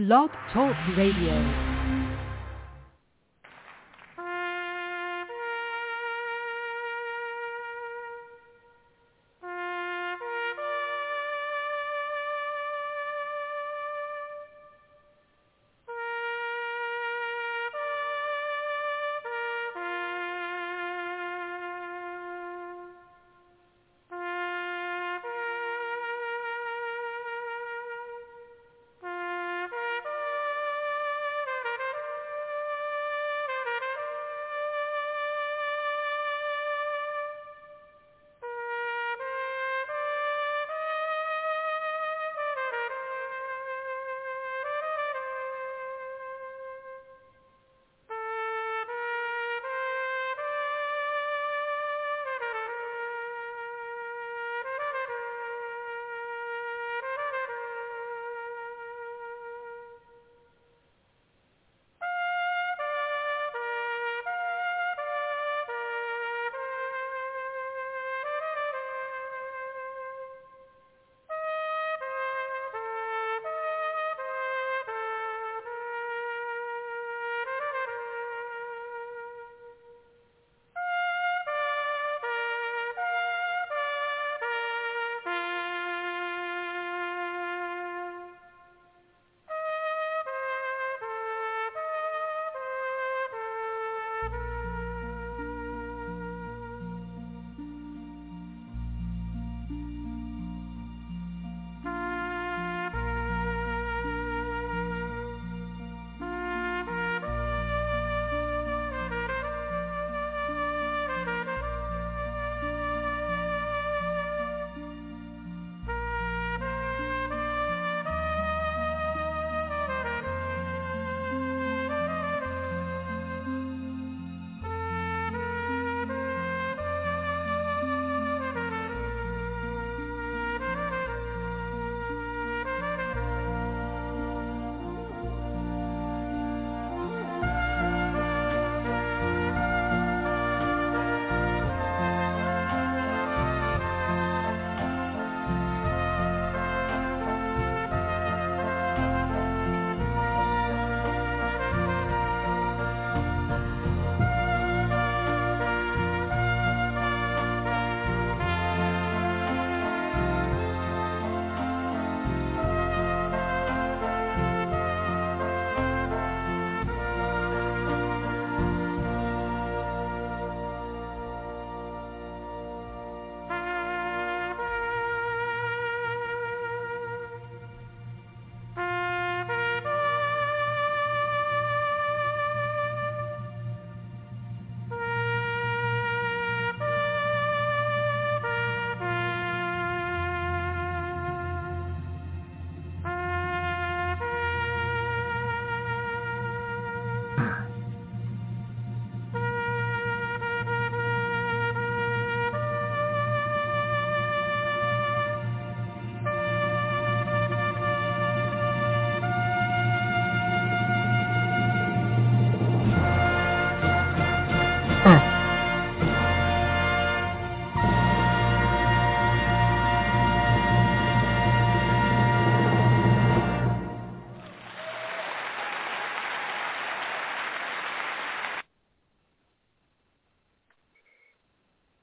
Blog Talk Radio.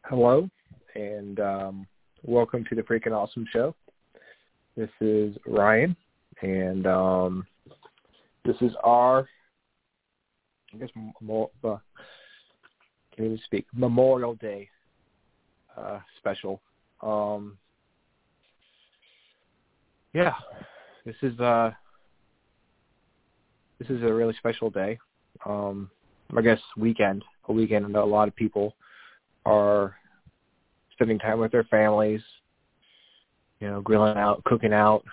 Hello, and um, welcome to the Freaking Awesome Show. This is Ryan, and um, this is our, I guess, more, uh, can even speak, Memorial Day uh, special. Um, yeah, this is uh, this is a really special day. Um, I guess weekend, a weekend, and a lot of people are spending time with their families, you know, grilling out, cooking out,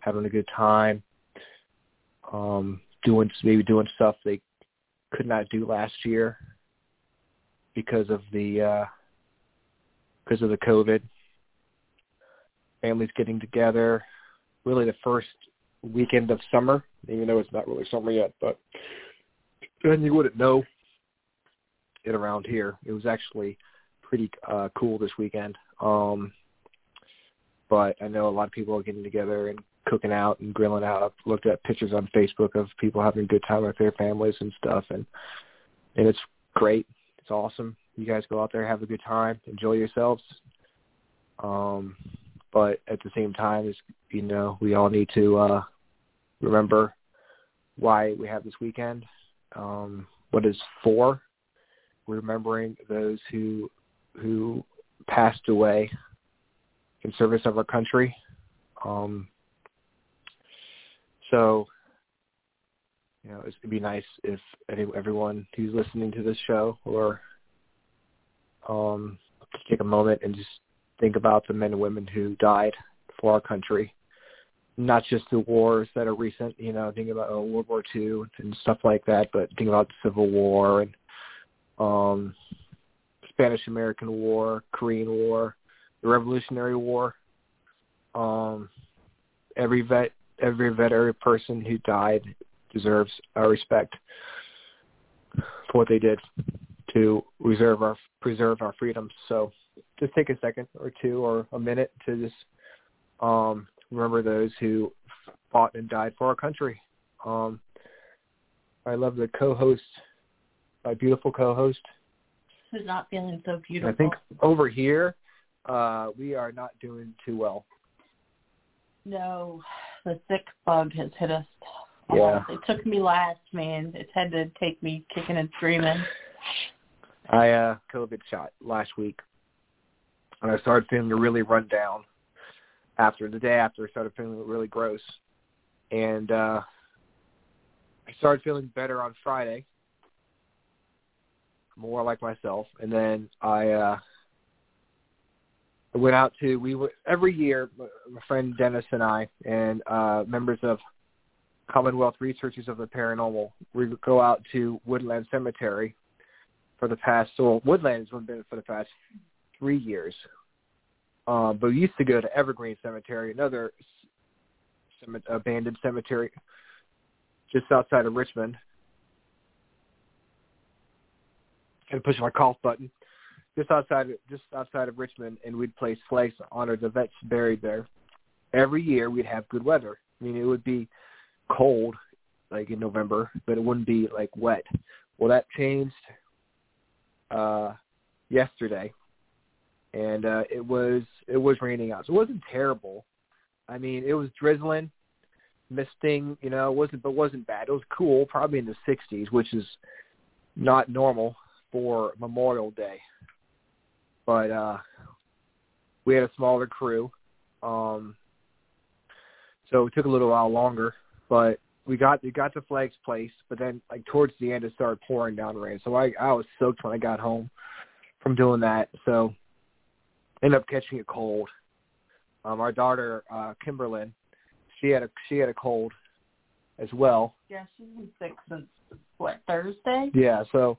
having a good time, um, doing maybe doing stuff they could not do last year because of the uh, because of the COVID. Families getting together, really the first weekend of summer, even though it's not really summer yet, but and you wouldn't know it around here. It was actually pretty uh, cool this weekend. Um, but I know a lot of people are getting together and cooking out and grilling out. I've looked at pictures on Facebook of people having a good time with their families and stuff, and and it's great. It's awesome. You guys go out there, have a good time, enjoy yourselves. Um, but at the same time, is you know, we all need to uh, remember why we have this weekend. Um, what is for? Remembering those who who passed away in service of our country. Um, so, you know, it'd be nice if any, everyone who's listening to this show or um, take a moment and just think about the men and women who died for our country. Not just the wars that are recent, you know, think about oh, World War II and stuff like that, but think about the Civil War and um, Spanish American War, Korean War, the Revolutionary War. Um, every vet, every vet, every person who died deserves our respect for what they did to reserve our preserve our freedoms. So just take a second or two or a minute to just um, remember those who fought and died for our country. Um, I love the co-host, my beautiful co-host. Who's not feeling so beautiful? I think over here, uh, we are not doing too well. No, the sick bug has hit us. Yeah. it took me last, man. It's had to take me kicking and screaming. I uh COVID shot last week, and I started feeling really run down. After the day after, I started feeling really gross, and uh I started feeling better on Friday, more like myself, and then I uh went out to we were every year my friend Dennis and I and uh members of Commonwealth Researchers of the Paranormal we would go out to Woodland Cemetery for the past well Woodland has been for the past three years. Uh, but we used to go to Evergreen Cemetery, another abandoned cemetery just outside of Richmond. And push my cough button just outside just outside of Richmond, and we'd place flags to honor the vets buried there. Every year we'd have good weather. I mean, it would be cold, like in November, but it wouldn't be like wet. Well, that changed uh, yesterday, and uh, it was it was raining out. So it wasn't terrible. I mean, it was drizzling, misting. You know, it wasn't but wasn't bad. It was cool, probably in the 60s, which is not normal for Memorial Day but uh we had a smaller crew. Um so it took a little while longer, but we got we got the flags placed, but then like towards the end it started pouring down rain. So I I was soaked when I got home from doing that. So ended up catching a cold. Um our daughter uh Kimberlyn, she had a she had a cold as well. Yeah, she's been sick since what, Thursday? Yeah, so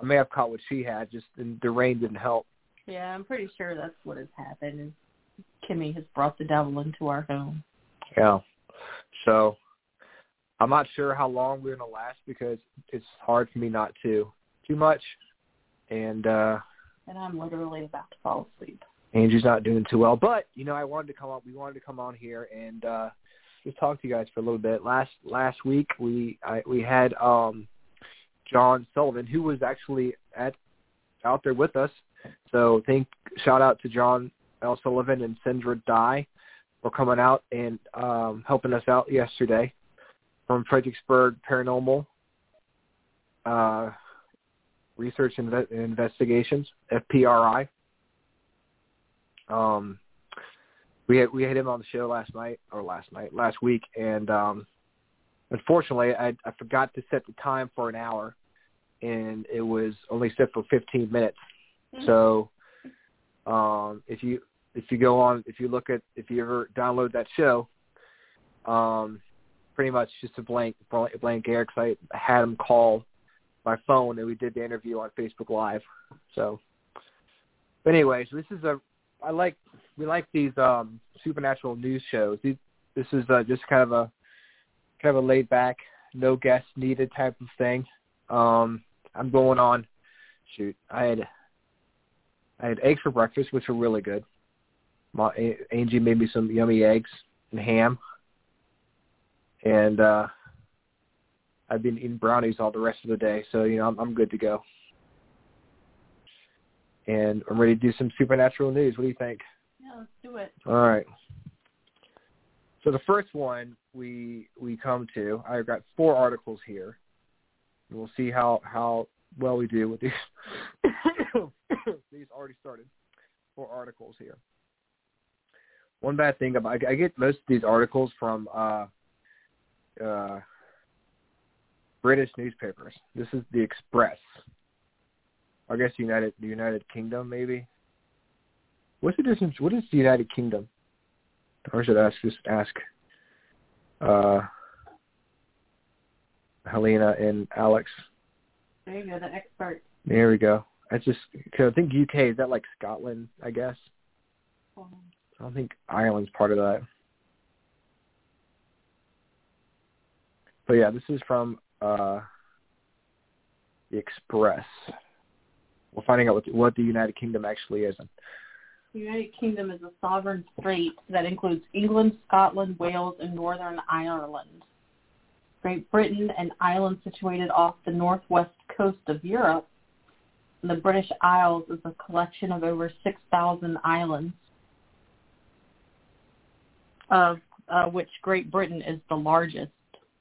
I may have caught what she had, just and the rain didn't help. Yeah, I'm pretty sure that's what has happened. Kimmy has brought the devil into our home. Yeah. So I'm not sure how long we're gonna last because it's hard for me not to too much. And uh and I'm literally about to fall asleep. Angie's not doing too well. But, you know, I wanted to come on we wanted to come on here and uh just talk to you guys for a little bit. Last last week we I we had um John Sullivan who was actually at out there with us so thank shout out to John L. Sullivan and Sandra Dye for coming out and um, helping us out yesterday from Fredericksburg Paranormal uh, Research and Investigations (FPRI). Um, we had we had him on the show last night or last night last week, and um, unfortunately, I, I forgot to set the time for an hour, and it was only set for 15 minutes. So um, if you if you go on if you look at if you ever download that show, um, pretty much just a blank blank, blank air because I had him call my phone and we did the interview on Facebook Live. So, but anyways, this is a I like we like these um, supernatural news shows. These, this is uh, just kind of a kind of a laid back, no guests needed type of thing. Um, I'm going on. Shoot, I had I had eggs for breakfast, which were really good. My, Angie made me some yummy eggs and ham. and uh I've been eating brownies all the rest of the day, so you know I'm, I'm good to go. And I'm ready to do some supernatural news. What do you think? Yeah, let's do it. All right. So the first one we we come to, I've got four articles here. And we'll see how how well we do with these. these already started. Four articles here. One bad thing about I get most of these articles from uh, uh, British newspapers. This is the Express. I guess United the United Kingdom maybe. What's the difference? What is the United Kingdom? Or should I ask just ask uh, Helena and Alex. There you go, the expert. There we go. I just cause I think UK is that like Scotland, I guess. Um, I don't think Ireland's part of that. But yeah, this is from uh, the Express. We're finding out what the, what the United Kingdom actually is. The United Kingdom is a sovereign state that includes England, Scotland, Wales, and Northern Ireland. Great Britain, an island situated off the northwest coast of Europe. The British Isles is a collection of over 6,000 islands, of uh, which Great Britain is the largest,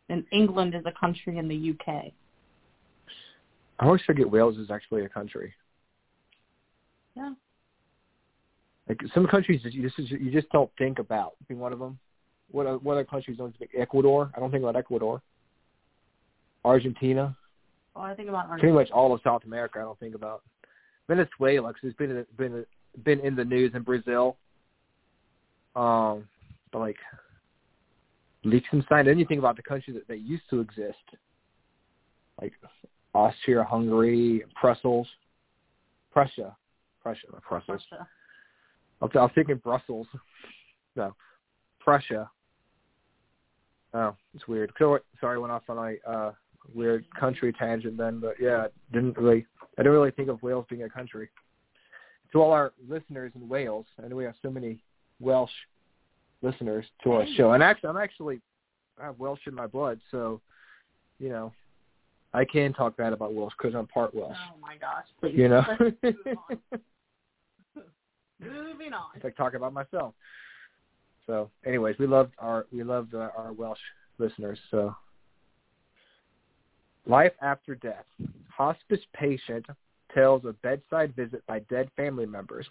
and England is a country in the UK. I always forget Wales is actually a country. Yeah. Like some countries, you just you just don't think about being one of them. What other, what other countries don't think? Ecuador. I don't think about Ecuador. Argentina. Well, I think about Pretty much all of South America. I don't think about Venezuela because it's been been been in the news in Brazil. Um, but like Liechtenstein, anything about the countries that, that used to exist, like Austria, Hungary, Brussels, Prussia, Prussia, not Brussels. I was, thinking Brussels. No, Prussia. Oh, it's weird. So, sorry, I went off on a uh, weird country tangent then, but yeah, didn't really. I didn't really think of Wales being a country. To all our listeners in Wales, I know we have so many Welsh listeners to our show, and actually, I'm actually I have Welsh in my blood, so you know, I can talk bad about Welsh because I'm part Welsh. Oh my gosh! Please. You know, Let's move on. Moving on. it's like talking about myself. So, anyways, we loved our we loved uh, our Welsh listeners. So, life after death. Hospice patient tells of bedside visit by dead family members.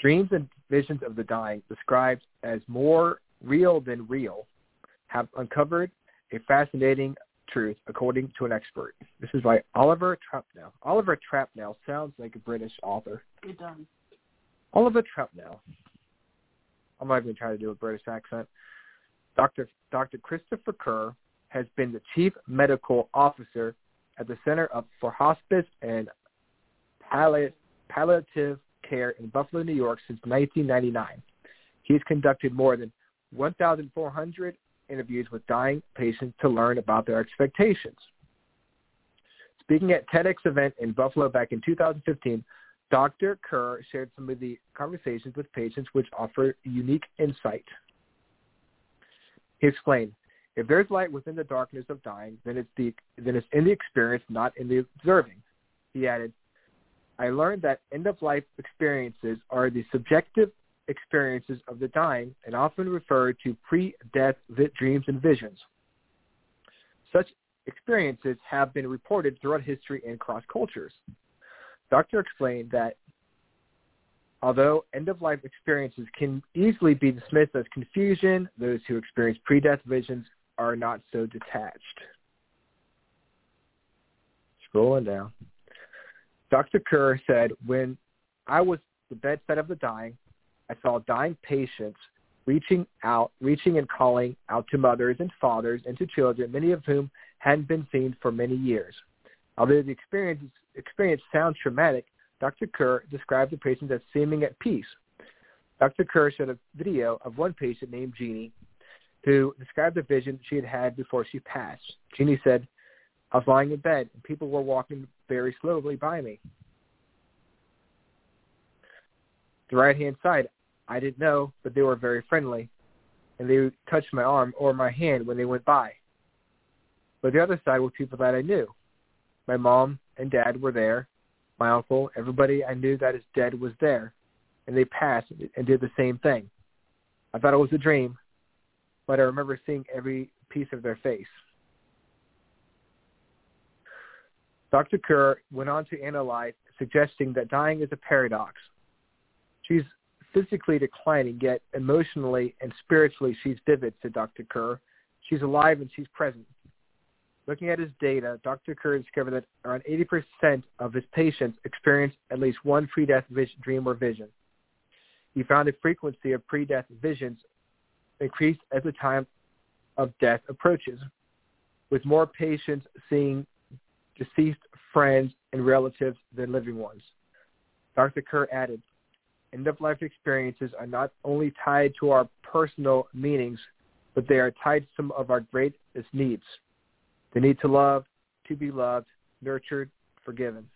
Dreams and visions of the dying, described as more real than real, have uncovered a fascinating truth, according to an expert. This is by Oliver Trapnell. Oliver Trapnell sounds like a British author. It does. Oliver Trapnell. I'm not even trying to do a British accent. Dr. Dr. Christopher Kerr has been the chief medical officer at the Center of, for Hospice and Palli- Palliative Care in Buffalo, New York since 1999. He's conducted more than 1,400 interviews with dying patients to learn about their expectations. Speaking at TEDx event in Buffalo back in 2015, Dr. Kerr shared some of the conversations with patients which offer unique insight. He explained, if there's light within the darkness of dying, then it's, the, then it's in the experience, not in the observing. He added, I learned that end-of-life experiences are the subjective experiences of the dying and often referred to pre-death dreams and visions. Such experiences have been reported throughout history and cross cultures. Doctor explained that although end-of-life experiences can easily be dismissed as confusion, those who experience pre-death visions are not so detached. Scrolling down. Dr. Kerr said, when I was the bedside of the dying, I saw dying patients reaching out, reaching and calling out to mothers and fathers and to children, many of whom hadn't been seen for many years. Although the experience, experience sounds traumatic, Dr. Kerr described the patients as seeming at peace. Dr. Kerr showed a video of one patient named Jeannie who described the vision she had had before she passed. Jeannie said, I was lying in bed and people were walking very slowly by me. The right-hand side, I didn't know, but they were very friendly. and they would touch my arm or my hand when they went by. But the other side were people that I knew. My mom and dad were there. My uncle, everybody I knew that is dead was there. And they passed and did the same thing. I thought it was a dream, but I remember seeing every piece of their face. Dr. Kerr went on to analyze, suggesting that dying is a paradox. She's physically declining, yet emotionally and spiritually she's vivid, said Dr. Kerr. She's alive and she's present. Looking at his data, Dr. Kerr discovered that around 80% of his patients experience at least one pre-death vision, dream or vision. He found the frequency of pre-death visions increased as the time of death approaches, with more patients seeing deceased friends and relatives than living ones. Dr. Kerr added, end-of-life experiences are not only tied to our personal meanings, but they are tied to some of our greatest needs. The need to love, to be loved, nurtured, forgiven.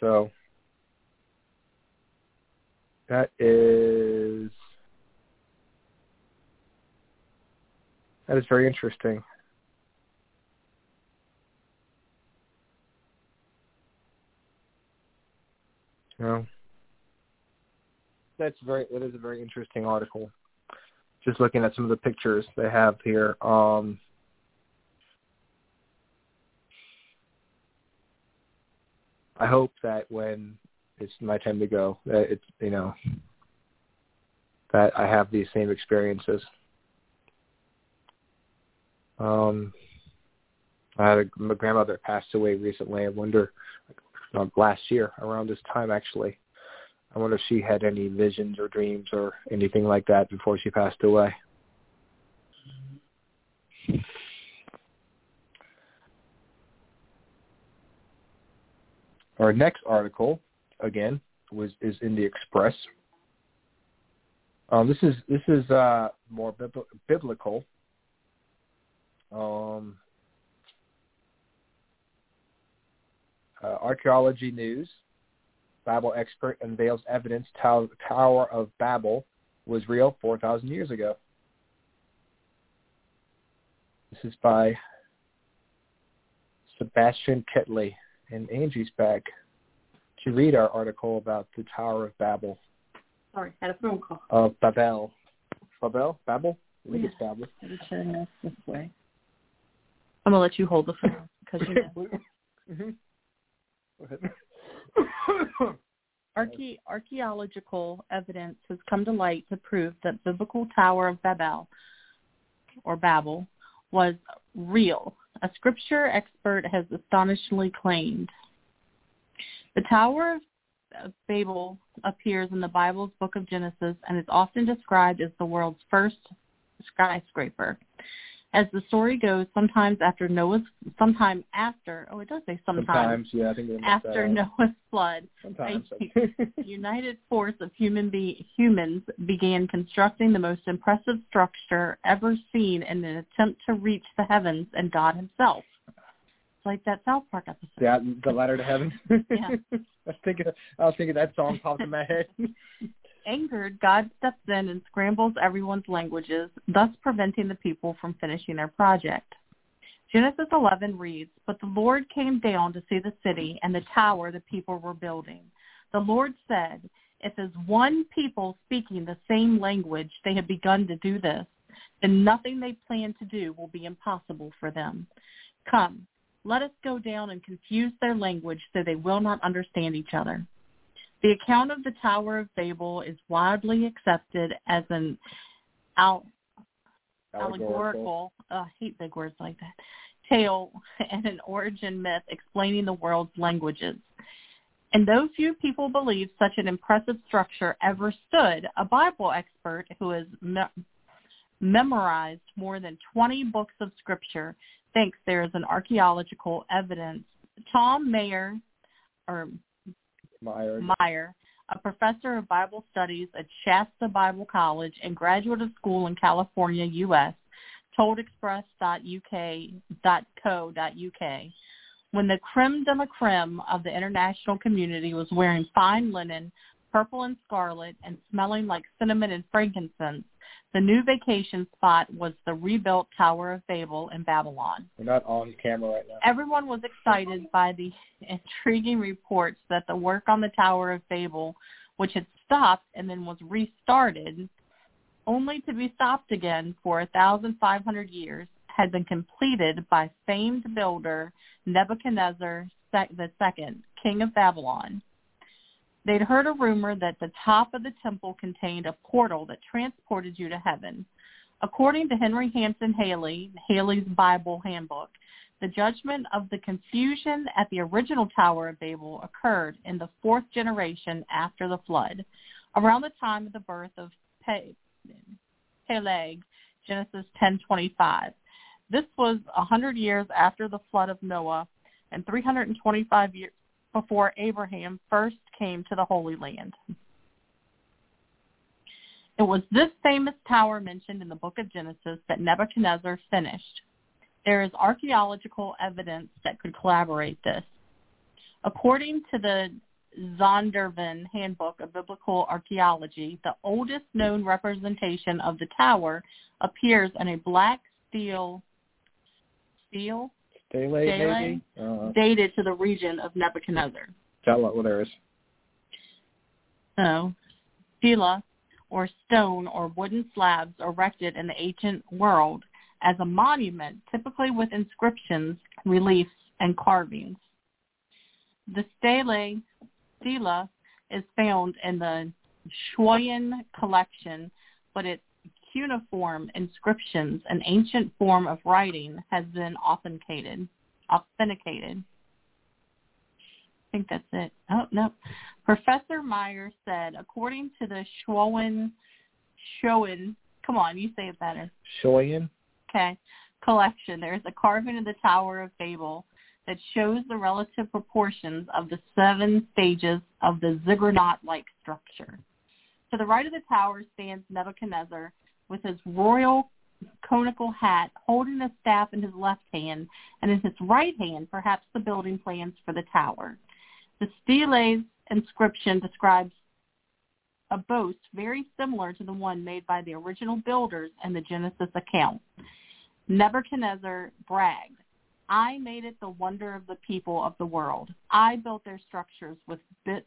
So that is that is very interesting. Know, that's very that is a very interesting article. Just looking at some of the pictures they have here. Um, I hope that when it's my time to go, that it's you know that I have these same experiences. Um, I had a, my grandmother passed away recently. I wonder, uh, last year around this time actually. I wonder if she had any visions or dreams or anything like that before she passed away. Our next article, again, was is in the Express. Um, this is this is uh, more bib- biblical. Um, uh, archaeology news. Bible expert unveils evidence Tower of Babel was real 4,000 years ago. This is by Sebastian Ketley and Angie's back to read our article about the Tower of Babel. Sorry, had a phone call. Of Babel. Babel? Babel? I think yeah. it's Babel. Turn this this way. I'm gonna let you hold the phone because you know. mm-hmm. Archae- archaeological evidence has come to light to prove that the biblical Tower of Babel, or Babel, was real. A scripture expert has astonishingly claimed. The Tower of Babel appears in the Bible's book of Genesis and is often described as the world's first skyscraper. As the story goes, sometimes after Noah's, sometime after, oh, it does say sometimes, Sometimes, yeah, I think after. Noah's flood, Sometimes. a united force of human be- humans began constructing the most impressive structure ever seen in an attempt to reach the heavens and God himself. It's like that South Park episode. yeah, the ladder to heaven. Yeah. I was thinking, I was thinking that song popped in my head. Angered, God steps in and scrambles everyone's languages, thus preventing the people from finishing their project. Genesis 11 reads, But the Lord came down to see the city and the tower the people were building. The Lord said, If as one people speaking the same language they have begun to do this, then nothing they plan to do will be impossible for them. Come, let us go down and confuse their language so they will not understand each other. The account of the Tower of Babel is widely accepted as an al- allegorical, uh, I hate big words like that, tale and an origin myth explaining the world's languages. And though few people believe such an impressive structure ever stood, a Bible expert who has me- memorized more than 20 books of scripture thinks there is an archaeological evidence. Tom Mayer, or Meyer. Meyer, a professor of Bible studies at Shasta Bible College and graduate of school in California, U.S., told express.uk.co.uk. When the creme de la creme of the international community was wearing fine linen, purple and scarlet, and smelling like cinnamon and frankincense, the new vacation spot was the rebuilt Tower of Babel in Babylon. We're not on camera right now. Everyone was excited by the intriguing reports that the work on the Tower of Babel, which had stopped and then was restarted, only to be stopped again for 1,500 years, had been completed by famed builder Nebuchadnezzar II, king of Babylon. They'd heard a rumor that the top of the temple contained a portal that transported you to heaven. According to Henry Hampton Halley, Halley's Bible Handbook, the judgment of the confusion at the original Tower of Babel occurred in the fourth generation after the flood, around the time of the birth of Peleg, Genesis 10:25. This was hundred years after the flood of Noah and 325 years before Abraham first came to the Holy Land. It was this famous tower mentioned in the book of Genesis that Nebuchadnezzar finished. There is archaeological evidence that could corroborate this. According to the Zondervan Handbook of Biblical Archaeology, the oldest known representation of the tower appears in a black steel steel Stele, Stele? maybe? Uh, dated to the region of Nebuchadnezzar. tell what there is. So, stela, or stone or wooden slabs erected in the ancient world as a monument, typically with inscriptions, reliefs, and carvings. The stele, stela is found in the Schwoyen collection, but its cuneiform inscriptions, an ancient form of writing, has been authenticated. Authenticated. I think that's it. Oh no. Professor Meyer said, according to the Schwoyen, Schwoyen, come on, you say it better. Shoyan? Okay, collection. There is a carving of the Tower of Babel that shows the relative proportions of the seven stages of the ziggurat-like structure. To the right of the tower stands Nebuchadnezzar with his royal conical hat, holding a staff in his left hand, and in his right hand perhaps the building plans for the tower. The stele's inscription describes a boast very similar to the one made by the original builders in the Genesis account. Nebuchadnezzar bragged, I made it the wonder of the people of the world. I built their structures with bit,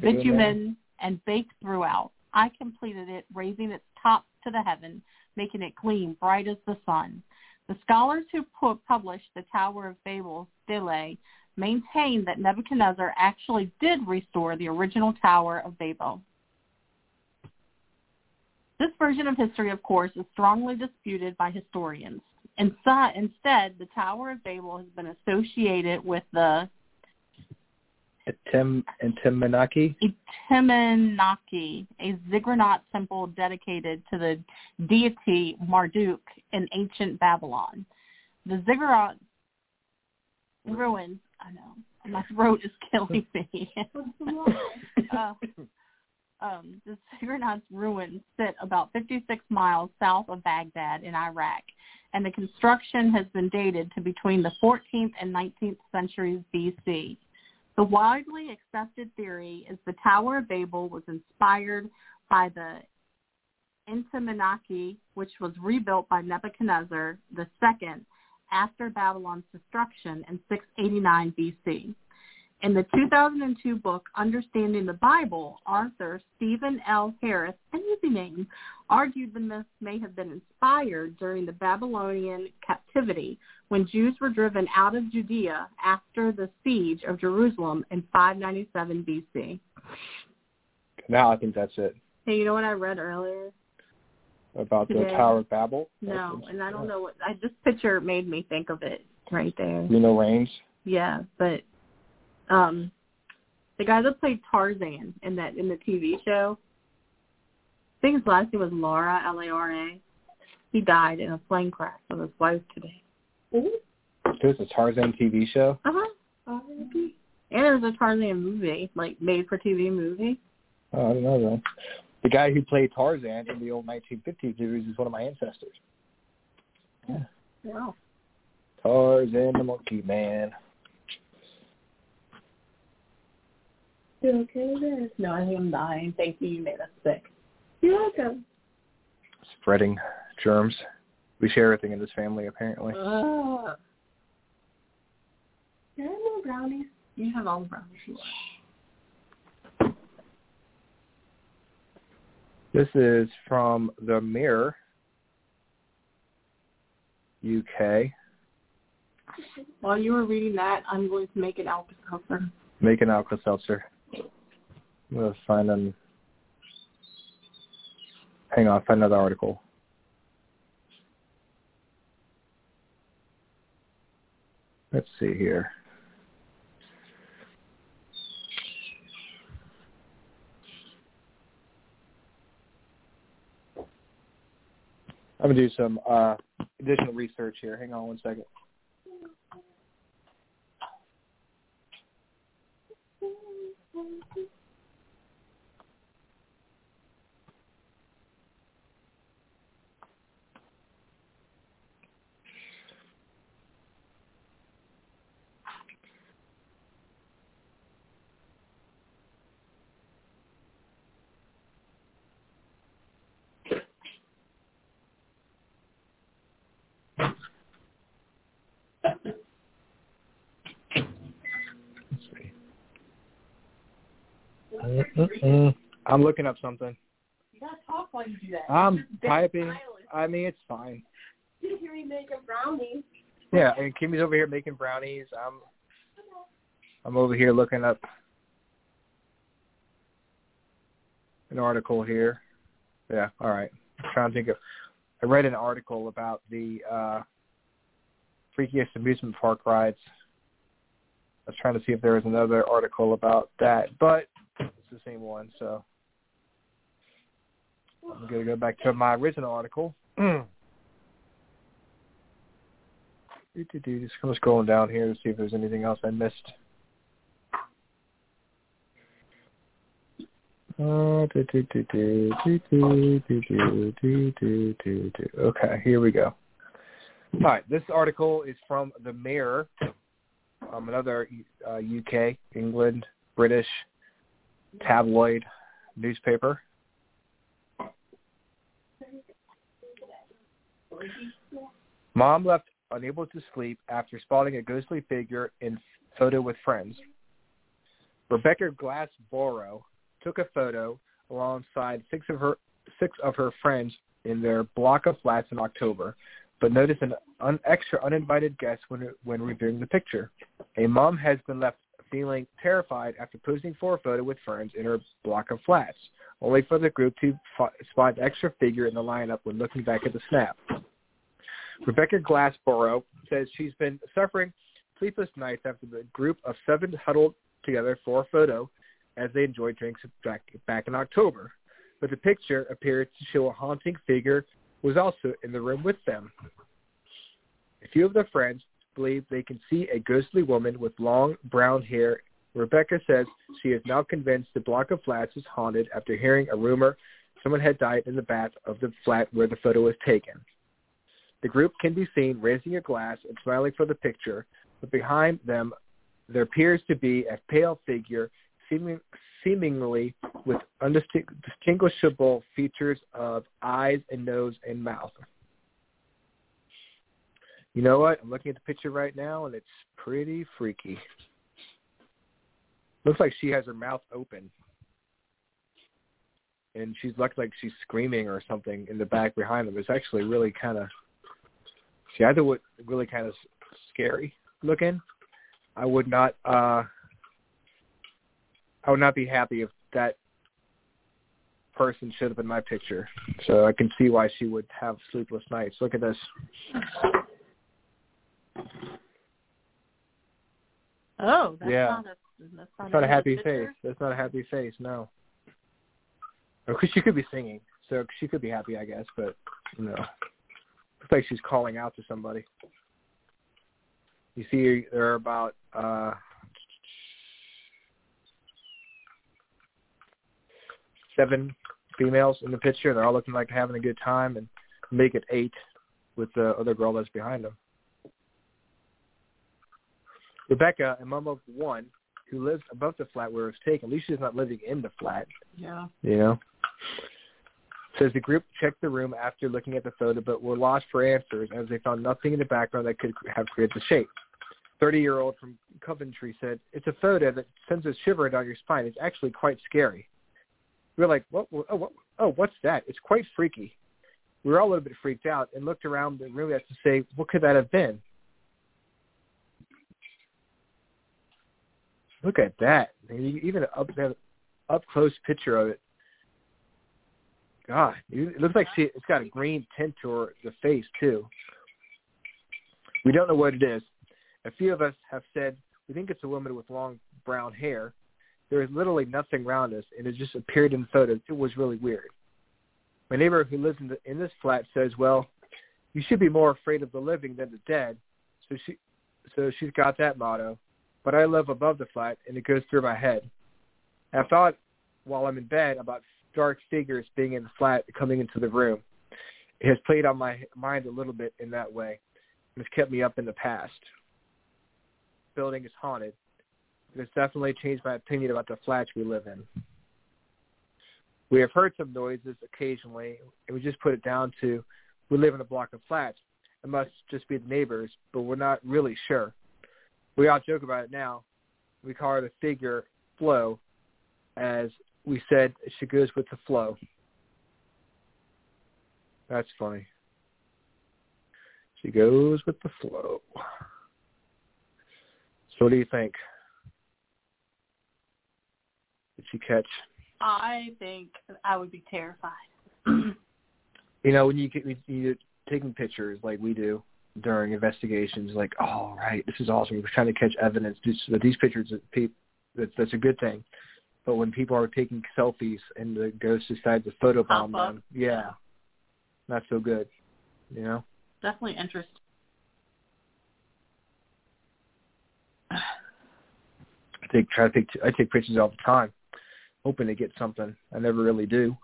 bitumen and baked throughout. I completed it, raising its top to the heaven, making it gleam bright as the sun. The scholars who pu- published the Tower of Babel stele maintain that Nebuchadnezzar actually did restore the original Tower of Babel. This version of history, of course, is strongly disputed by historians. Instead, the Tower of Babel has been associated with the Entimanaki? Itimenaki, a ziggurat temple dedicated to the deity Marduk in ancient Babylon. The ziggurat ruins, I know, my throat is killing me. uh, um, the ziggurat's ruins sit about 56 miles south of Baghdad in Iraq, and the construction has been dated to between the 14th and 19th centuries BC. The widely accepted theory is the Tower of Babel was inspired by the Intimanaki, which was rebuilt by Nebuchadnezzar II after Babylon's destruction in 689 BC. In the 2002 book Understanding the Bible, author Stephen L. Harris, an easy name, argued the myth may have been inspired during the Babylonian captivity when Jews were driven out of Judea after the siege of Jerusalem in 597 BC. Now I think that's it. Hey, you know what I read earlier? About the Today. Tower of Babel? No, and I don't know what I this picture made me think of it right there. You know Reigns? Yeah, but um the guy that played Tarzan in that in the TV show, I think his last name was Lara L A R A. He died in a plane crash with his wife today. There's a Tarzan TV show? Uh huh. And there's a Tarzan movie, like made for TV movie. Oh, I didn't know that the guy who played Tarzan in the old 1950s series is one of my ancestors. Yeah. Wow. Tarzan the Monkey Man. You okay there? No, I think I'm dying. Thank you. You made us sick. You're welcome. Spreading germs. We share everything in this family, apparently. Uh, can I more brownies? You have all the brownies you want. This is from the Mirror, UK. While you were reading that, I'm going to make an Alka-Seltzer. Make an Alka-Seltzer. I'm going to find an... Hang on, find another article. Let's see here. I'm gonna do some uh, additional research here. Hang on one second. Mm-mm-mm. I'm looking up something. You gotta talk while you do that. I'm Just typing. silence. I mean, it's fine. You hear me making brownies? Yeah, and Kimmy's over here making brownies. I'm I'm over here looking up an article here. Yeah, all right. I'm trying to think of I read an article about the uh freakiest amusement park rides. I was trying to see if there was another article about that, but it's the same one, so I'm gonna go back to my original article. Just kind of scrolling down here to see if there's anything else I missed. Okay, here we go. All right, this article is from the Mirror, um, another uh, UK, England, British tabloid newspaper. Mom left unable to sleep after spotting a ghostly figure in photo with friends. Rebecca Glassboro took a photo alongside six of her six of her friends in their block of flats in October, but noticed an un, extra uninvited guest when when reviewing the picture. A mom has been left feeling terrified after posing for a photo with friends in her block of flats, only for the group to f- spot an extra figure in the lineup when looking back at the snap. Rebecca Glassboro says she's been suffering sleepless nights after the group of seven huddled together for a photo as they enjoyed drinks back, back in October. But the picture appeared to show a haunting figure was also in the room with them. A few of the friends believe they can see a ghostly woman with long brown hair. Rebecca says she is now convinced the block of flats is haunted after hearing a rumor someone had died in the bath of the flat where the photo was taken. The group can be seen raising a glass and smiling for the picture, but behind them there appears to be a pale figure seeming, seemingly with undistinguishable features of eyes and nose and mouth. You know what? I'm looking at the picture right now, and it's pretty freaky. Looks like she has her mouth open, and she's looks like she's screaming or something in the back behind them. It's actually really kind of, see, I thought really kind of scary looking. I would not, uh I would not be happy if that person showed up in my picture. So I can see why she would have sleepless nights. Look at this. Oh, that's Yeah. not a that's not, not a happy picture. face. That's not a happy face. No. Because she could be singing, so she could be happy, I guess. But you know, looks like she's calling out to somebody. You see, there are about uh, seven females in the picture. They're all looking like having a good time, and make it eight with the other girl that's behind them. Rebecca, a mom of one, who lives above the flat where it was taken. At least she's not living in the flat. Yeah. You know. Says the group checked the room after looking at the photo, but were lost for answers as they found nothing in the background that could have created the shape. 30-year-old from Coventry said, "It's a photo that sends a shiver down your spine. It's actually quite scary." We were like, "What? Oh, what, oh, what's that?" It's quite freaky. We were all a little bit freaked out and looked around the room as to say, "What could that have been?" Look at that! Even up up close picture of it. God, it looks like she, it's got a green tint to the face too. We don't know what it is. A few of us have said we think it's a woman with long brown hair. There is literally nothing around us, and it just appeared in photos. It was really weird. My neighbor who lives in, the, in this flat says, "Well, you should be more afraid of the living than the dead." So she, so she's got that motto. But I live above the flat, and it goes through my head. I've thought while I'm in bed about dark figures being in the flat coming into the room. It has played on my mind a little bit in that way. It's kept me up in the past. The building is haunted. It has definitely changed my opinion about the flats we live in. We have heard some noises occasionally, and we just put it down to we live in a block of flats. It must just be the neighbors, but we're not really sure. We all joke about it now. We call her the figure flow, as we said she goes with the flow. That's funny. She goes with the flow. So what do you think? Did she catch? I think I would be terrified. you know, when you get you're taking pictures like we do during investigations, like, oh right, this is awesome. We're trying to catch evidence. These, these pictures, that's that's a good thing. But when people are taking selfies and the ghost decides to photobomb them, yeah, not so good. You know. Definitely interesting. I take try to take I take pictures all the time, hoping to get something. I never really do.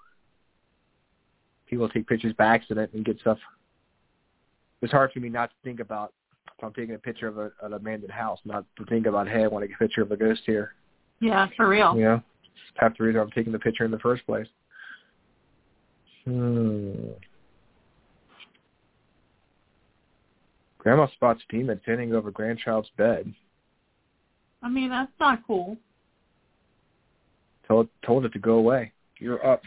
People take pictures by accident and get stuff. It's hard for me not to think about if I'm taking a picture of a, an abandoned house, not to think about hey, I want to get a picture of a ghost here. Yeah, for real. Yeah, half the reason I'm taking the picture in the first place. Hmm. Grandma spots demon standing over grandchild's bed. I mean, that's not cool. Told told it to go away. You're up.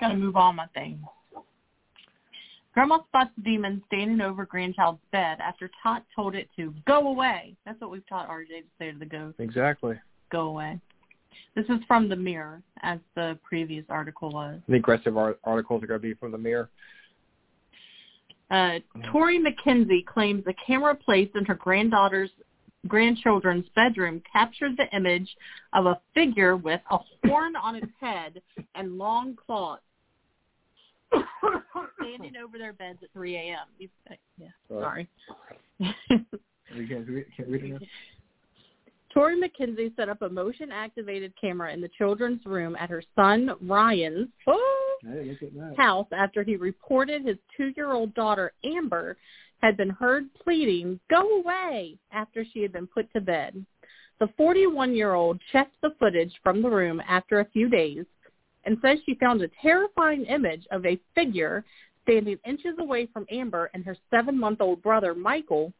Gotta move on my things. Grandma spots the demon standing over grandchild's bed after Tot told it to go away. That's what we've taught RJ to say to the ghost. Exactly. Go away. This is from the Mirror, as the previous article was. The aggressive articles are going to be from the Mirror. Uh, Tori McKenzie claims a camera placed in her granddaughter's grandchildren's bedroom captured the image of a figure with a horn on its head and long claws standing over their beds at 3 a.m. Uh, yeah, sorry. you can't read, can't read it Tori McKenzie set up a motion-activated camera in the children's room at her son Ryan's oh, hey, house after he reported his two-year-old daughter Amber had been heard pleading, "Go away!" after she had been put to bed. The 41-year-old checked the footage from the room after a few days and says she found a terrifying image of a figure standing inches away from Amber and her seven-month-old brother Michael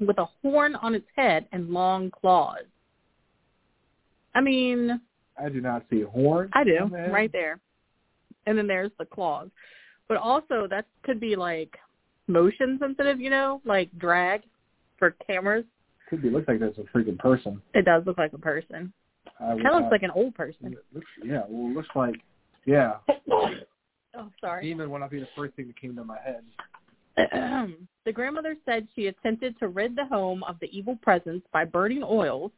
with a horn on its head and long claws. I mean, I do not see a horn. I do, right there. And then there's the claws. But also that could be like motion sensitive, you know, like drag for cameras. Could be looks like that's a freaking person. It does look like a person. Kind of looks like an old person. Looks, yeah, well, it looks like, yeah. oh, sorry. Demon would not be the first thing that came to my head. the grandmother said she attempted to rid the home of the evil presence by burning oils,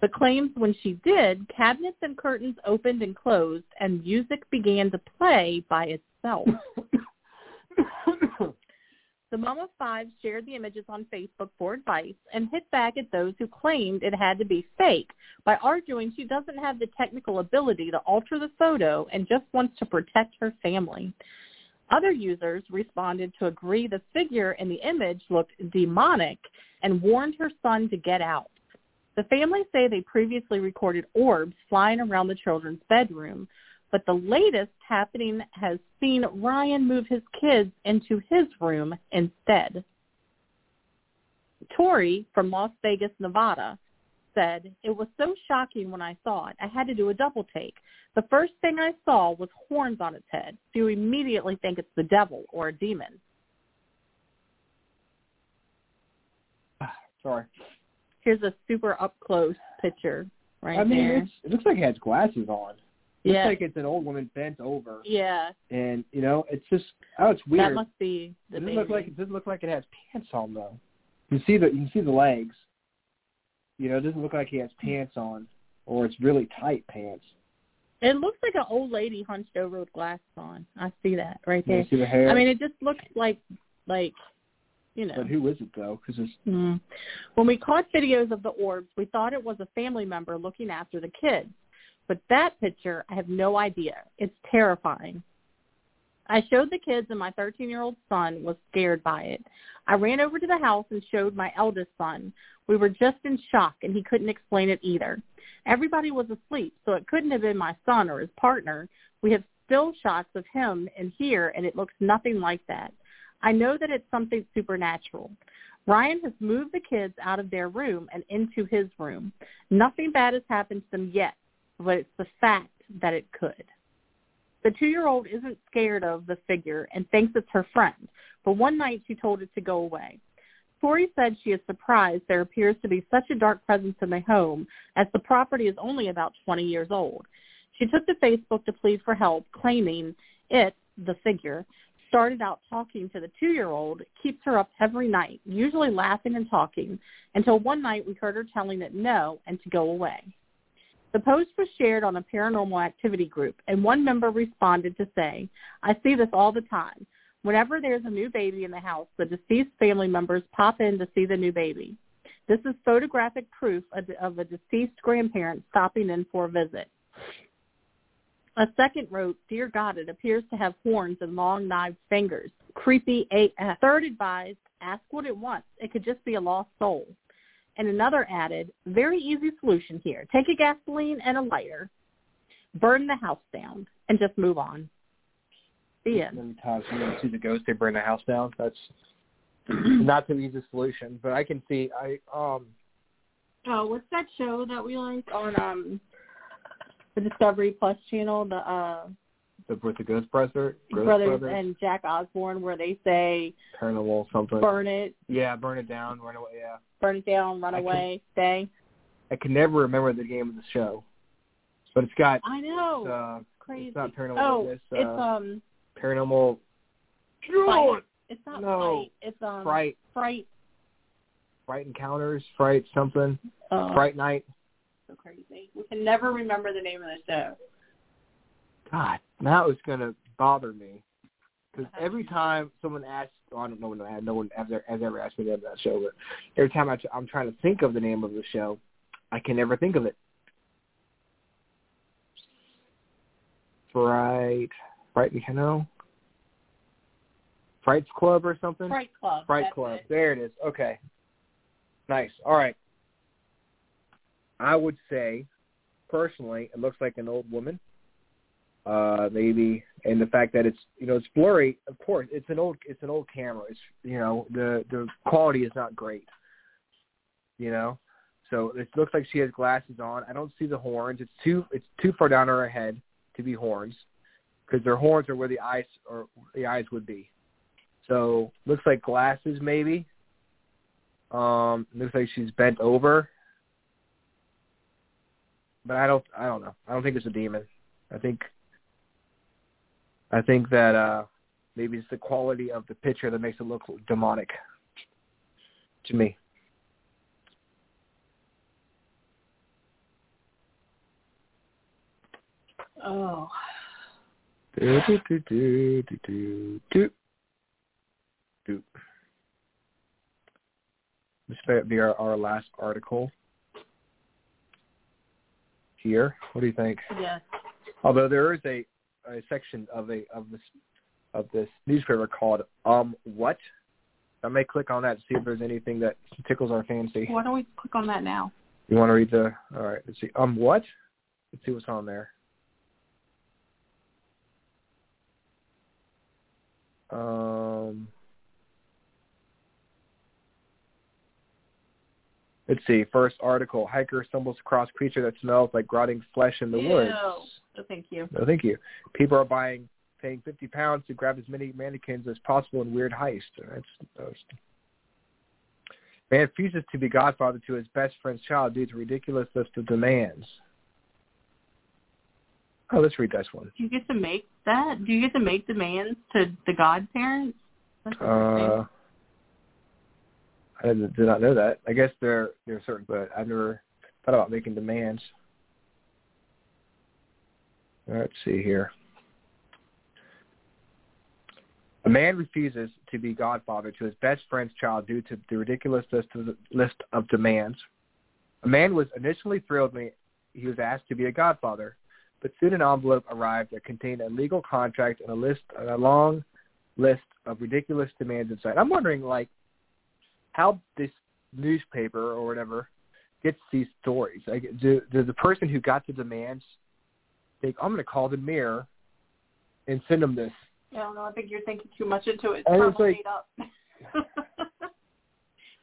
but claims when she did, cabinets and curtains opened and closed, and music began to play by itself. The mom of five shared the images on Facebook for advice and hit back at those who claimed it had to be fake by arguing she doesn't have the technical ability to alter the photo and just wants to protect her family. Other users responded to agree the figure in the image looked demonic and warned her son to get out. The family say they previously recorded orbs flying around the children's bedroom, but the latest happening has seen Ryan move his kids into his room instead. Tori from Las Vegas, Nevada, said, it was so shocking when I saw it. I had to do a double take. The first thing I saw was horns on its head, so you immediately think it's the devil or a demon. Ah, sorry. Here's a super up close picture right I mean, there. it looks like it has glasses on. Looks yeah. like it's an old woman bent over, yeah. and you know, it's just oh, it's weird. That must be the it doesn't baby. look like it doesn't look like it has pants on though. You can see the you can see the legs. You know, it doesn't look like he has pants on, or it's really tight pants. It looks like an old lady hunched over with glasses on. I see that right You there. see the hair. I mean, it just looks like, like, you know. but who is it though? Because it's Mm. When we caught videos of the orbs, we thought it was a family member looking after the kids. But that picture, I have no idea. It's terrifying. I showed the kids and my 13-year-old son was scared by it. I ran over to the house and showed my eldest son. We were just in shock and he couldn't explain it either. Everybody was asleep, so it couldn't have been my son or his partner. We have still shots of him in here and it looks nothing like that. I know that it's something supernatural. Ryan has moved the kids out of their room and into his room. Nothing bad has happened to them yet, but it's the fact that it could. The two-year-old isn't scared of the figure and thinks it's her friend, but one night she told it to go away. Tori said she is surprised there appears to be such a dark presence in the home as the property is only about 20 years old. She took to Facebook to plead for help, claiming it, the figure, started out talking to the two-year-old, keeps her up every night, usually laughing and talking, until one night we heard her telling it no and to go away. The post was shared on a paranormal activity group, and one member responded to say, I see this all the time. Whenever there's a new baby in the house, the deceased family members pop in to see the new baby. This is photographic proof of a deceased grandparent stopping in for a visit. A second wrote, Dear God, it appears to have horns and long knived fingers. Creepy AF. Third advised, ask what it wants. It could just be a lost soul. And another added, very easy solution here. Take a gasoline and a lighter, burn the house down, and just move on. The end. Every time someone sees a ghost, they burn the house down. That's not the easy solution, but I can see. I um Oh, what's that show that we like on um the Discovery Plus channel, the uh the with the Ghost Brother, Ghost Brothers, Brothers, and Jack Osbourne where they say Paranormal something. burn it, Yeah, burn it down, run away. Yeah, burn it down, run I can- away, stay. I can never remember the name of the show, but it's got I know. uh, Crazy. it's not paranormal. oh, it's, uh, it's um paranormal. Fright. It's not No. fright. It's um Fright, fright. Fright Encounters, Fright something, Uh, Fright Night. So crazy. We can never remember the name of the show. God, that was gonna bother me because every time someone asks, I don't know when no one has ever, has ever asked me to have that show, but every time I, I'm trying to think of the name of the show, I can never think of it. Fright, Fright, you know, Frights Club or something. Fright Club. Fright Club. it. There it is. Okay. Nice. All right. I would say, personally, it looks like an old woman. Uh, maybe, and the fact that it's you know it's blurry. Of course, it's an old it's an old camera. It's you know the the quality is not great. You know, so it looks like she has glasses on. I don't see the horns. It's too it's too far down her head to be horns, because their horns are where the eyes or the eyes would be. So looks like glasses maybe. Um, looks like she's bent over. But I don't I don't know. I don't think it's a demon. I think I think that uh maybe it's the quality of the picture that makes it look demonic to me. Oh. Do, do, do, do, do, do, do. Do. This might be our, our last article here. What do you think? Yes. Although there is a, a section of a of this of this newspaper called Um What. I may click on that to see if there's anything that tickles our fancy. Why don't we click on that now? You want to read the? All right. Let's see. Um what? Let's see what's on there. Um. Let's see. First article: Hiker stumbles across creature that smells like rotting flesh in the Ew. woods. Oh, thank you. No, thank you. People are buying, paying fifty pounds to grab as many mannequins as possible in weird heist. That's, that's Man refuses to be godfather to his best friend's child due to ridiculous list of demands. Oh, let's read this one. Do you get to make that? Do you get to make demands to the godparents? Uh. I did not know that. I guess they're they're certain, but I've never thought about making demands. Let's see here. A man refuses to be godfather to his best friend's child due to the ridiculous list of, list of demands. A man was initially thrilled when he was asked to be a godfather, but soon an envelope arrived that contained a legal contract and a list, a long list of ridiculous demands inside. I'm wondering, like, how this newspaper or whatever gets these stories. Like, do, does the person who got the demands think, I'm going to call the mayor and send them this? I don't know. I think you're thinking too much into it. It's probably like- up.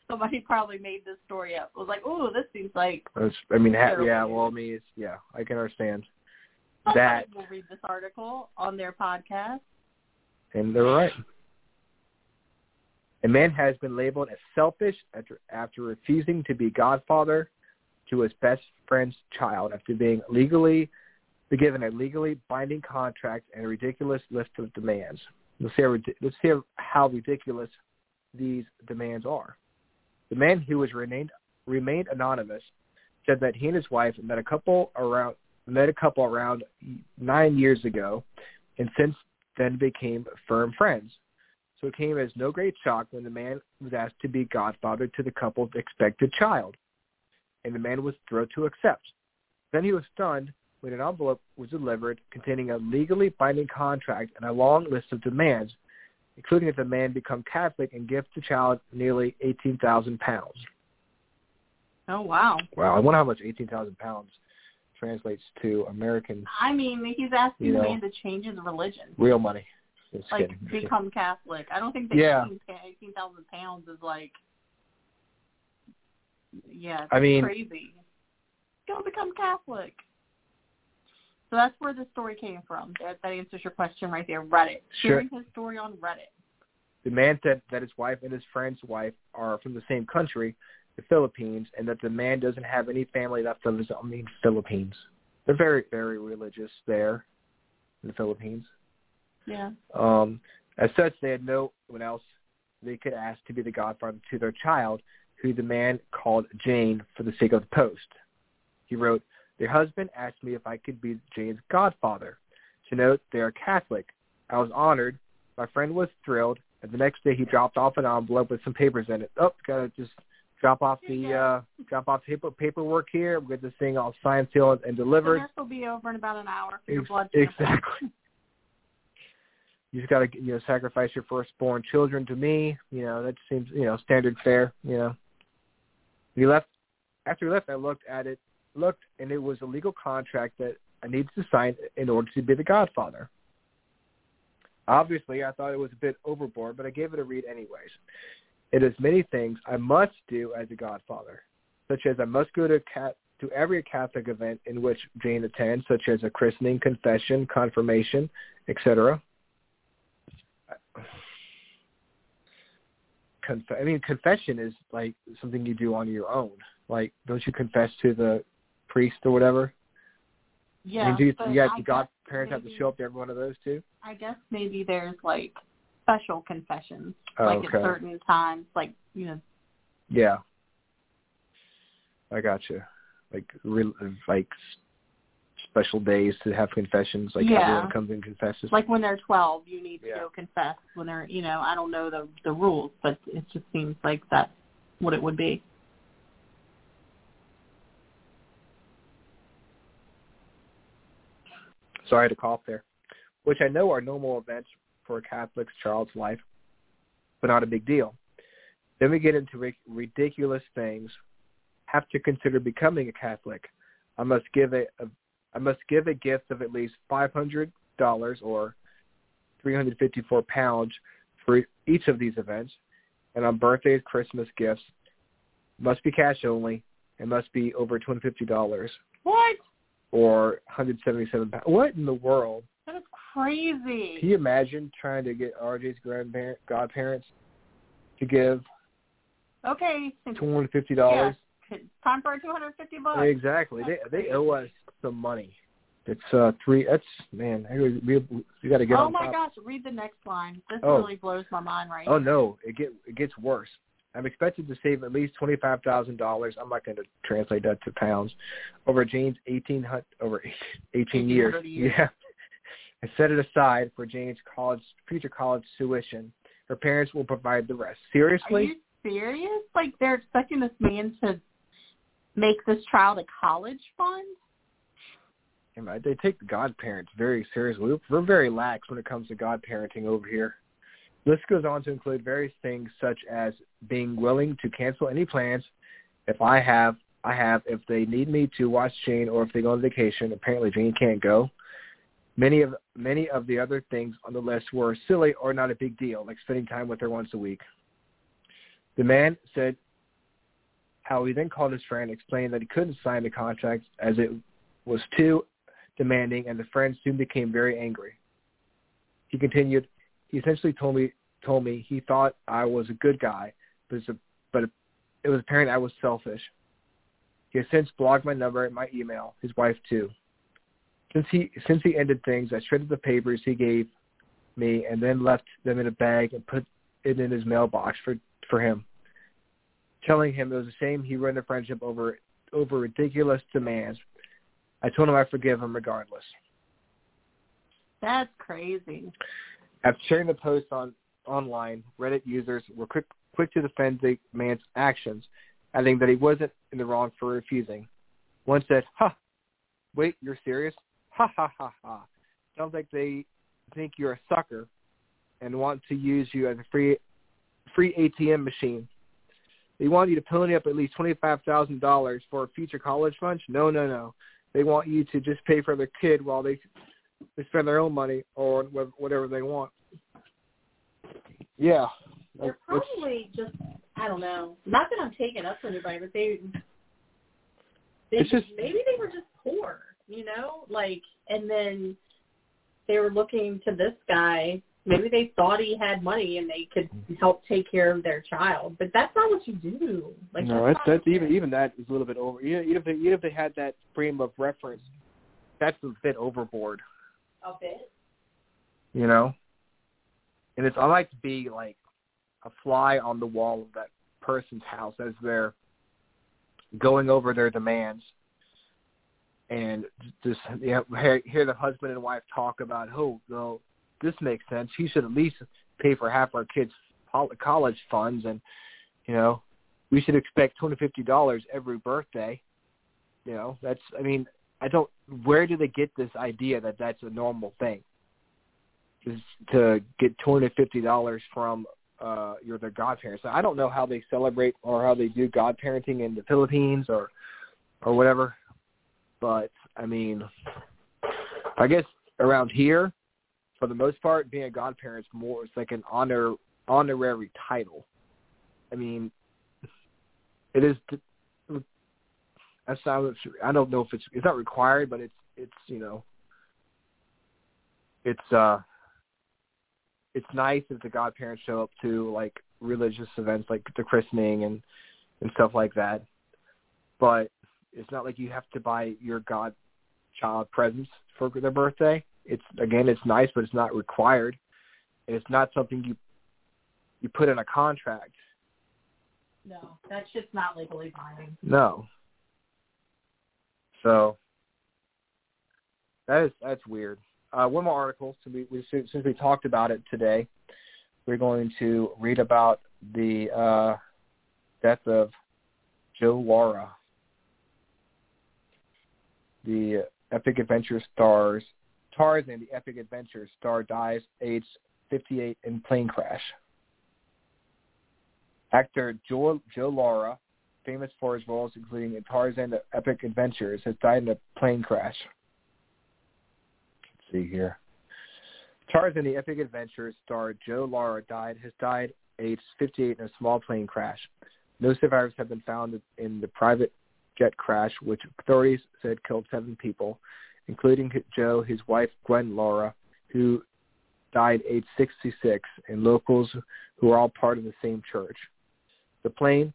Somebody probably made this story up. It was like, oh, this seems like I mean, ha- yeah, well, I mean, it's, yeah, I can understand somebody that, will read this article on their podcast. and they're right. A man has been labeled as selfish after, after refusing to be godfather to his best friend's child after being legally be given a legally binding contract and a ridiculous list of demands. Let's how, let's see how ridiculous these demands are. The man who was remained remained anonymous said that he and his wife met a couple around met a couple around nine years ago, and since then became firm friends. So it came as no great shock when the man was asked to be godfather to the couple's expected child, and the man was thrilled to accept. Then he was stunned when an envelope was delivered containing a legally binding contract and a long list of demands, including that the man become Catholic and give the child nearly 18,000 pounds. Oh wow! Wow, I wonder how much 18,000 pounds translates to American I mean, he's asking You the man to change his religion, real money. Just like kidding. become Catholic. I don't think that Yeah. 18 thousand pounds is like, yeah, it's I mean- crazy. Go become Catholic. So that's where the story came from. That, that answers your question right there. Reddit. Sure. Sharing his story on Reddit. The man said that his wife and his friend's wife are from the same country, the Philippines, and that the man doesn't have any family left of his own. I mean, Philippines. They're very, very religious there in the Philippines. Yeah. Um, as such, they had no one else they could ask to be the godfather to their child, who the man called Jane for the sake of the post. He wrote, Their husband asked me if I could be Jane's godfather. To note, they are Catholic. I was honored. My friend was thrilled. And the next day, he dropped off an envelope with some papers in it. Oh, gotta just drop off the uh, drop off paper paperwork here. We'll get this thing all signed, sealed, and delivered. this will be over in about an hour for your Ex- blood exactly. You just got to you know sacrifice your firstborn children to me. You know that seems you know standard fare. You know. He left. After we left, I looked at it, looked, and it was a legal contract that I needed to sign in order to be the godfather. Obviously, I thought it was a bit overboard, but I gave it a read anyways. It is many things I must do as a godfather, such as I must go to cat to every Catholic event in which Jane attends, such as a christening, confession, confirmation, etc. Conf- I mean, confession is like something you do on your own. Like, don't you confess to the priest or whatever? Yeah. I mean, do you, you guys, I the guess godparents have to show up to every one of those too? I guess maybe there's like special confessions, Oh, like okay. at certain times, like you know. Yeah. I gotcha. Like, re- like special days to have confessions. Like Yeah. everyone comes and confesses. Like when they're 12, you need to Yeah. go confess. When they're, you know, I don't know the the rules, but it just seems like that's what it would be. Sorry, to cough there. Which I know are normal events for a Catholic child's life, but not a big deal. Then we get into ri- ridiculous things. Have to consider becoming a Catholic. I must give a, a I must give a gift of at least five hundred dollars or three hundred fifty four pounds for each of these events. And on birthdays, Christmas gifts must be cash only and must be over two hundred fifty dollars What? Or one hundred seventy seven pounds. What in the world? That is crazy. Can you imagine trying to get RJ's grandparent godparents to give Okay. two hundred fifty dollars? It's time for 250 bucks. Exactly. They they owe us some money. It's uh three. That's man. We we, we got to get oh my top. gosh, read the next line. This Oh. really blows my mind right Oh now. no, it get it gets worse. I'm expected to save at least twenty five thousand dollars. I'm not going to translate that to pounds over Jane's eighteen over eighteen years. 1800 years. Yeah, I set it aside for Jane's college future college tuition. Her parents will provide the rest. Seriously? Are you serious? Like they're expecting this man to make this child a college fund? Man, They take the godparents very seriously. We're very lax when it comes to godparenting over here. List goes on to include various things such as being willing to cancel any plans if I have I have if they need me to watch Jane or if they go on vacation. Apparently Jane can't go. Many of many of the other things on the list were silly or not a big deal, like spending time with her once a week. The man said how he then called his friend, explained that he couldn't sign the contract as it was too demanding, and the friend soon became very angry. He continued, he essentially told me told me he thought I was a good guy, but it's a, but it was apparent I was selfish. He has since blocked my number and my email, his wife too. Since he since he ended things, I shredded the papers he gave me and then left them in a bag and put it in his mailbox for for him, telling him it was a shame he ruined a friendship over over ridiculous demands. I told him I forgive him regardless. That's crazy. After sharing the post on online, Reddit users were quick quick to defend the man's actions, adding that he wasn't in the wrong for refusing. One said, "Ha, wait, you're serious? Ha ha ha ha! Sounds like they think you're a sucker and want to use you as a free free ATM machine. They want you to pony up at least twenty five thousand dollars for a future college fund. No, no, no. They want you to just pay for their kid while they they spend their own money or whatever they want. Yeah, They're It's- probably just I don't know. Not that I'm taking up for anybody, but they they It's just- maybe they were just poor, you know? Like and then they were looking to this guy. Maybe they thought he had money and they could help take care of their child. But that's not what you do. Like no, that's not that's okay. even even that is a little bit over. Even even if they, even if they had that frame of reference, that's a bit overboard. Bit. You know, and it's I like to be like a fly on the wall of that person's house as they're going over their demands, and just you know, hear, hear the husband and wife talk about, oh, no, this makes sense. He should at least pay for half our kids' college funds, and you know, we should expect two hundred fifty dollars every birthday. You know, that's I mean, I don't. Where do they get this idea that that's a normal thing? Is to get two hundred fifty dollars from uh your their godparents. So I don't know how they celebrate or how they do godparenting in the Philippines or or whatever, but I mean, I guess around here, for the most part, being a godparent's more it's like an honor honorary title. I mean, it is. That's not. I don't know if it's. It's not required, but it's. It's you know. It's uh. It's nice if the godparents show up to like religious events like the christening and and stuff like that, but it's not like you have to buy your godchild presents for their birthday. It's again, it's nice, but it's not required. It's not something you you put in a contract. No, that's just not legally binding. No. So that is that's weird. Uh, one more article. So we, we since we talked about it today, we're going to read about the uh, death of Joe Lara, the Epic Adventure stars Tarzan, the Epic Adventure star, dies aged 58 in plane crash. Actor Joe, Joe Lara, famous for his roles including in Tarzan the Epic Adventures, has died in a plane crash. Let's see here. Tarzan the Epic Adventures star Joe Lara died has died aged 58 in a small plane crash. No survivors have been found in the private jet crash, which authorities said killed seven people, including Joe, his wife Gwen Lara, who died age 66, and locals who were all part of the same church. The plane,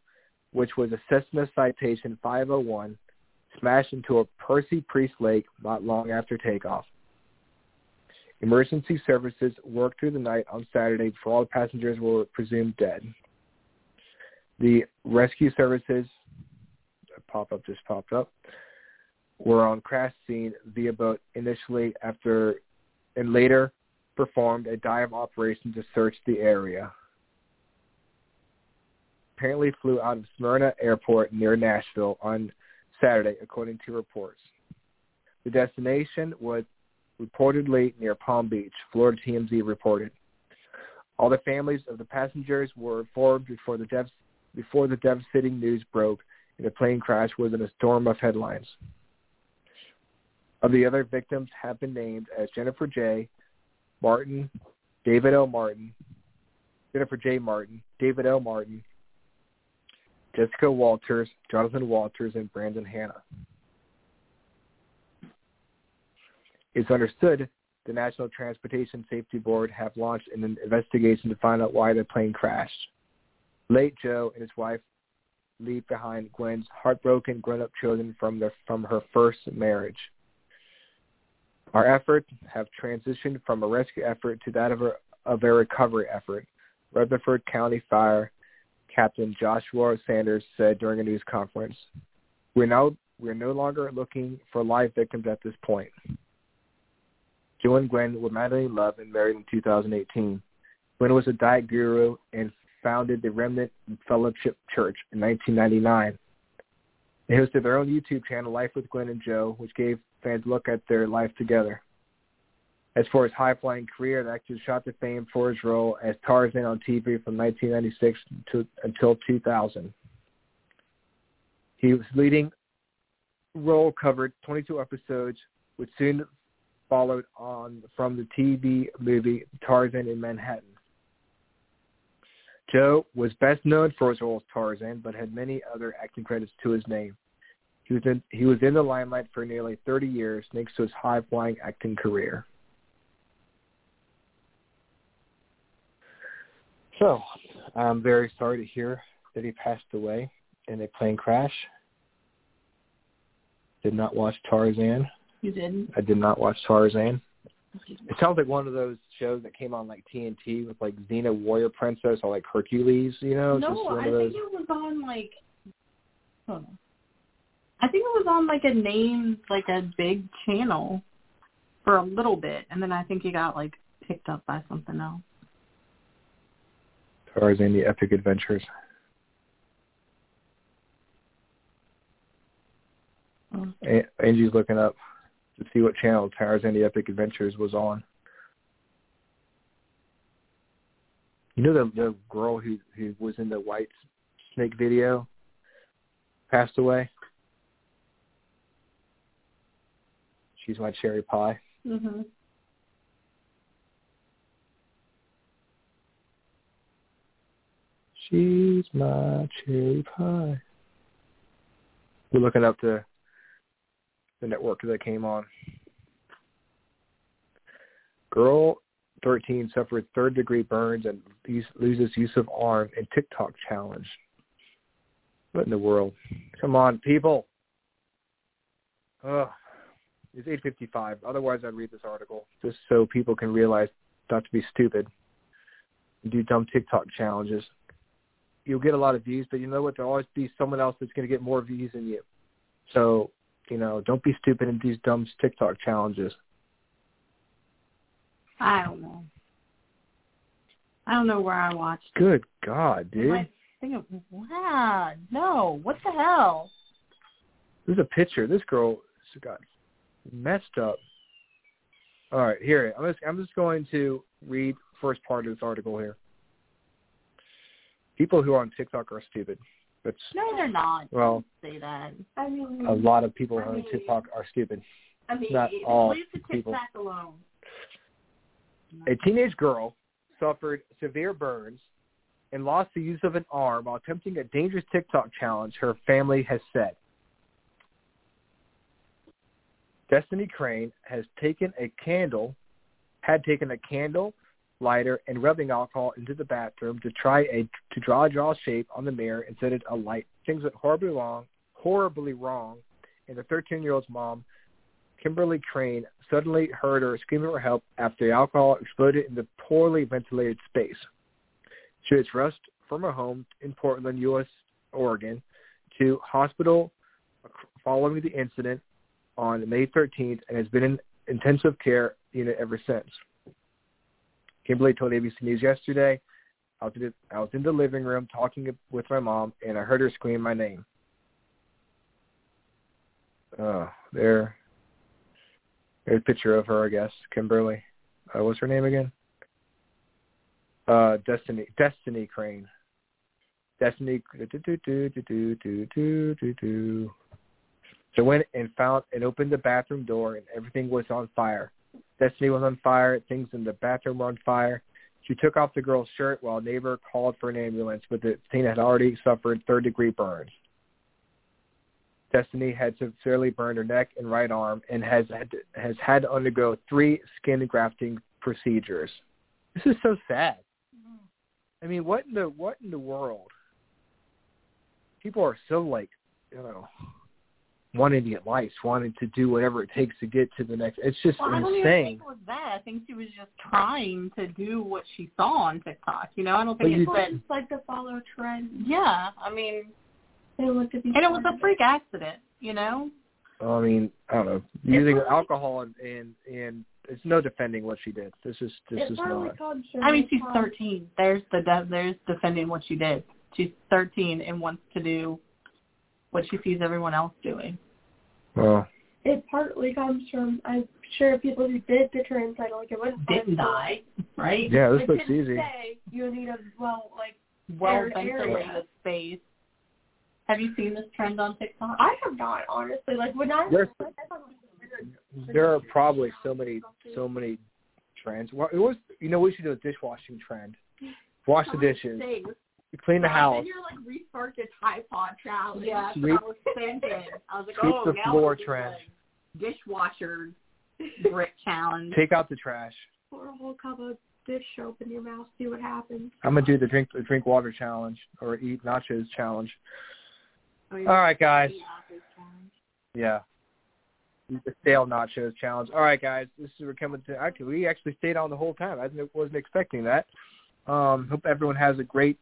which was a Cessna Citation 501, smashed into a Percy Priest Lake not long after takeoff. Emergency services worked through the night on Saturday before all passengers were presumed dead. The rescue services pop-up just popped up were on crash scene via boat initially after and later performed a dive operation to search the area. Apparently flew out of Smyrna Airport near Nashville on Saturday, according to reports. The destination was reportedly near Palm Beach, Florida TMZ reported. All the families of the passengers were informed before the, dev- before the devastating news broke and the plane crash was in a storm of headlines. Of the other victims have been named as Jennifer J. Martin, David L. Martin, Jennifer J. Martin, David L. Martin, Jessica Walters, Jonathan Walters, and Brandon Hanna. It's understood the National Transportation Safety Board have launched an investigation to find out why the plane crashed. Late Joe and his wife leave behind Gwen's heartbroken grown-up children from their from her first marriage. Our efforts have transitioned from a rescue effort to that of a, of a recovery effort, Rutherford County Fire Captain Joshua Sanders said during a news conference. We're now we're no longer looking for live victims at this point. Joe and Gwen were madly in love and married in 2018. Gwen was a diet guru and founded the Remnant Fellowship Church in 1999. They hosted their own YouTube channel, Life with Gwen and Joe, which gave fans a look at their life together. As for his high-flying career, the actor shot to fame for his role as Tarzan on TV from 1996 to, until 2000. He was leading role covered 22 episodes, which soon followed on from the TV movie Tarzan in Manhattan. Joe was best known for his role as Tarzan, but had many other acting credits to his name. He was in, he was in the limelight for nearly 30 years, thanks to his high-flying acting career. So, I'm very sorry to hear that he passed away in a plane crash. Did not watch Tarzan. You didn't? I did not watch Tarzan. It sounds like one of those shows that came on like TNT with like Xena Warrior Princess or like Hercules, you know? No, I think it was on like. I think it was on like a name, like a big channel, for a little bit, and then I think it got like picked up by something else. Tarzan: The Epic Adventures. A- Angie's looking up to see what channel Tarzan: The Epic Adventures was on. You know the the girl who who was in the White Snake video passed away. She's my cherry pie. Mhm. She's my cherry pie. We're looking up the the network that came on. Girl 13 suffered third degree burns and loses use of arm in TikTok challenge. What in the world? Come on, people. Ugh. It's 8.55. Otherwise, I'd read this article just so people can realize not to be stupid do dumb TikTok challenges. You'll get a lot of views, but you know what? There'll always be someone else that's going to get more views than you. So, you know, don't be stupid in these dumb TikTok challenges. I don't know. I don't know where I watched. it. Good God, dude. I think it, wow, no, what the hell? There's a picture. This girl got messed up. All right, here I'm just I'm just going to read first part of this article here. People who are on TikTok are stupid. That's No, they're not. well, Don't say that. I mean, a lot of people I on mean- TikTok are stupid. I mean, Not all Leave the people. Alone. A teenage girl suffered severe burns and lost the use of an arm while attempting a dangerous TikTok challenge, her family has said. Destiny Crane has taken a candle, had taken a candle, lighter, and rubbing alcohol into the bathroom to try a to draw a draw shape on the mirror and set it alight. Things went horribly wrong, horribly wrong, and the 13-year-old's mom, Kimberly Crane, suddenly heard her screaming for help after the alcohol exploded in the poorly ventilated space. She was rushed from her home in Portland, U.S., Oregon, to hospital following the incident on May 13th and has been in intensive care unit ever since. Kimberly told ABC News yesterday, I was, the, I was in the living room talking with my mom, and I heard her scream my name. Uh, there. There's a picture of her, I guess, Kimberly. Uh, what's her name again? Uh, Destiny, Destiny Crane. Destiny. So went and found and opened the bathroom door, and everything was on fire. Destiny was on fire. Things in the bathroom were on fire. She took off the girl's shirt while a neighbor called for an ambulance, but the teen had already suffered third-degree burns. Destiny had severely burned her neck and right arm and has had to, has had to undergo three skin grafting procedures. This is so sad. I mean, what in the what in the world? People are so like, you know, wanting to get likes, wanting to do whatever it takes to get to the next. It's just Well, I don't even think it was that. I think she was just trying to do what she saw on TikTok. You know, I don't think But you- it's Well, that. it's like the follow trend. Yeah, I mean, They look at these. and it was a freak accident. You know. I mean, I don't know, using alcohol and and and it's no defending what she did. This is this is probably not. I mean, she's 13. There's the de- there's defending what she did. She's 13 and wants to do what she sees everyone else doing. Well, It partly comes um, from, I'm sure, people who did the trans side, like it wouldn't Didn't die, right? yeah, this It looks didn't easy. Say you need a well, like Well Aired ventilated area. space. Have you seen this trend on TikTok? I have not honestly. Like when I There's- I thought it was weird. There are probably so many so many trends. Well, It was you know we should do a dishwashing trend. Wash the dishes, Things. Clean the house, And you're like restart the tripod challenge. Yeah, that's Sweep- what I was thinking. I was like, sweep oh, the now floor we'll like, dishwasher brick challenge. take out the trash. Pour a whole cup of dish soap in your mouth. See what happens. I'm gonna do the drink the drink water challenge or eat nachos challenge. I mean, All right, guys. the nachos challenge. Yeah. The stale nachos challenge. All right, guys. This is we're coming to. Actually, we actually stayed on the whole time. I wasn't expecting that. Um, hope everyone has a great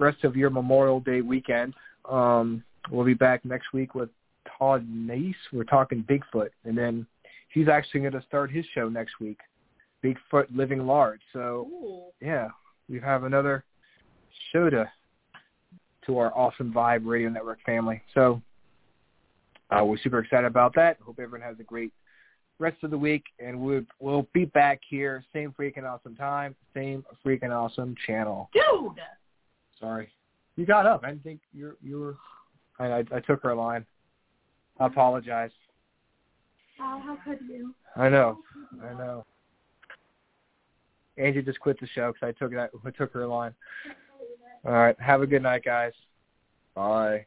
rest of your Memorial Day weekend. Um, we'll be back next week with Todd Nace. We're talking Bigfoot, and then he's actually going to start his show next week, Bigfoot Living Large. So Ooh. yeah, we have another show to to our awesome Vibe Radio Network family. So uh, we're super excited about that. Hope everyone has a great rest of the week, and we'll we'll be back here, same freaking awesome time, same freaking awesome channel. Dude! Sorry, you got up. I didn't think you you were. I, I I took her line. I apologize. Oh, how could you? I know, I know. Angie just quit the show because I took that I took her line. All right. Have a good night, guys. Bye.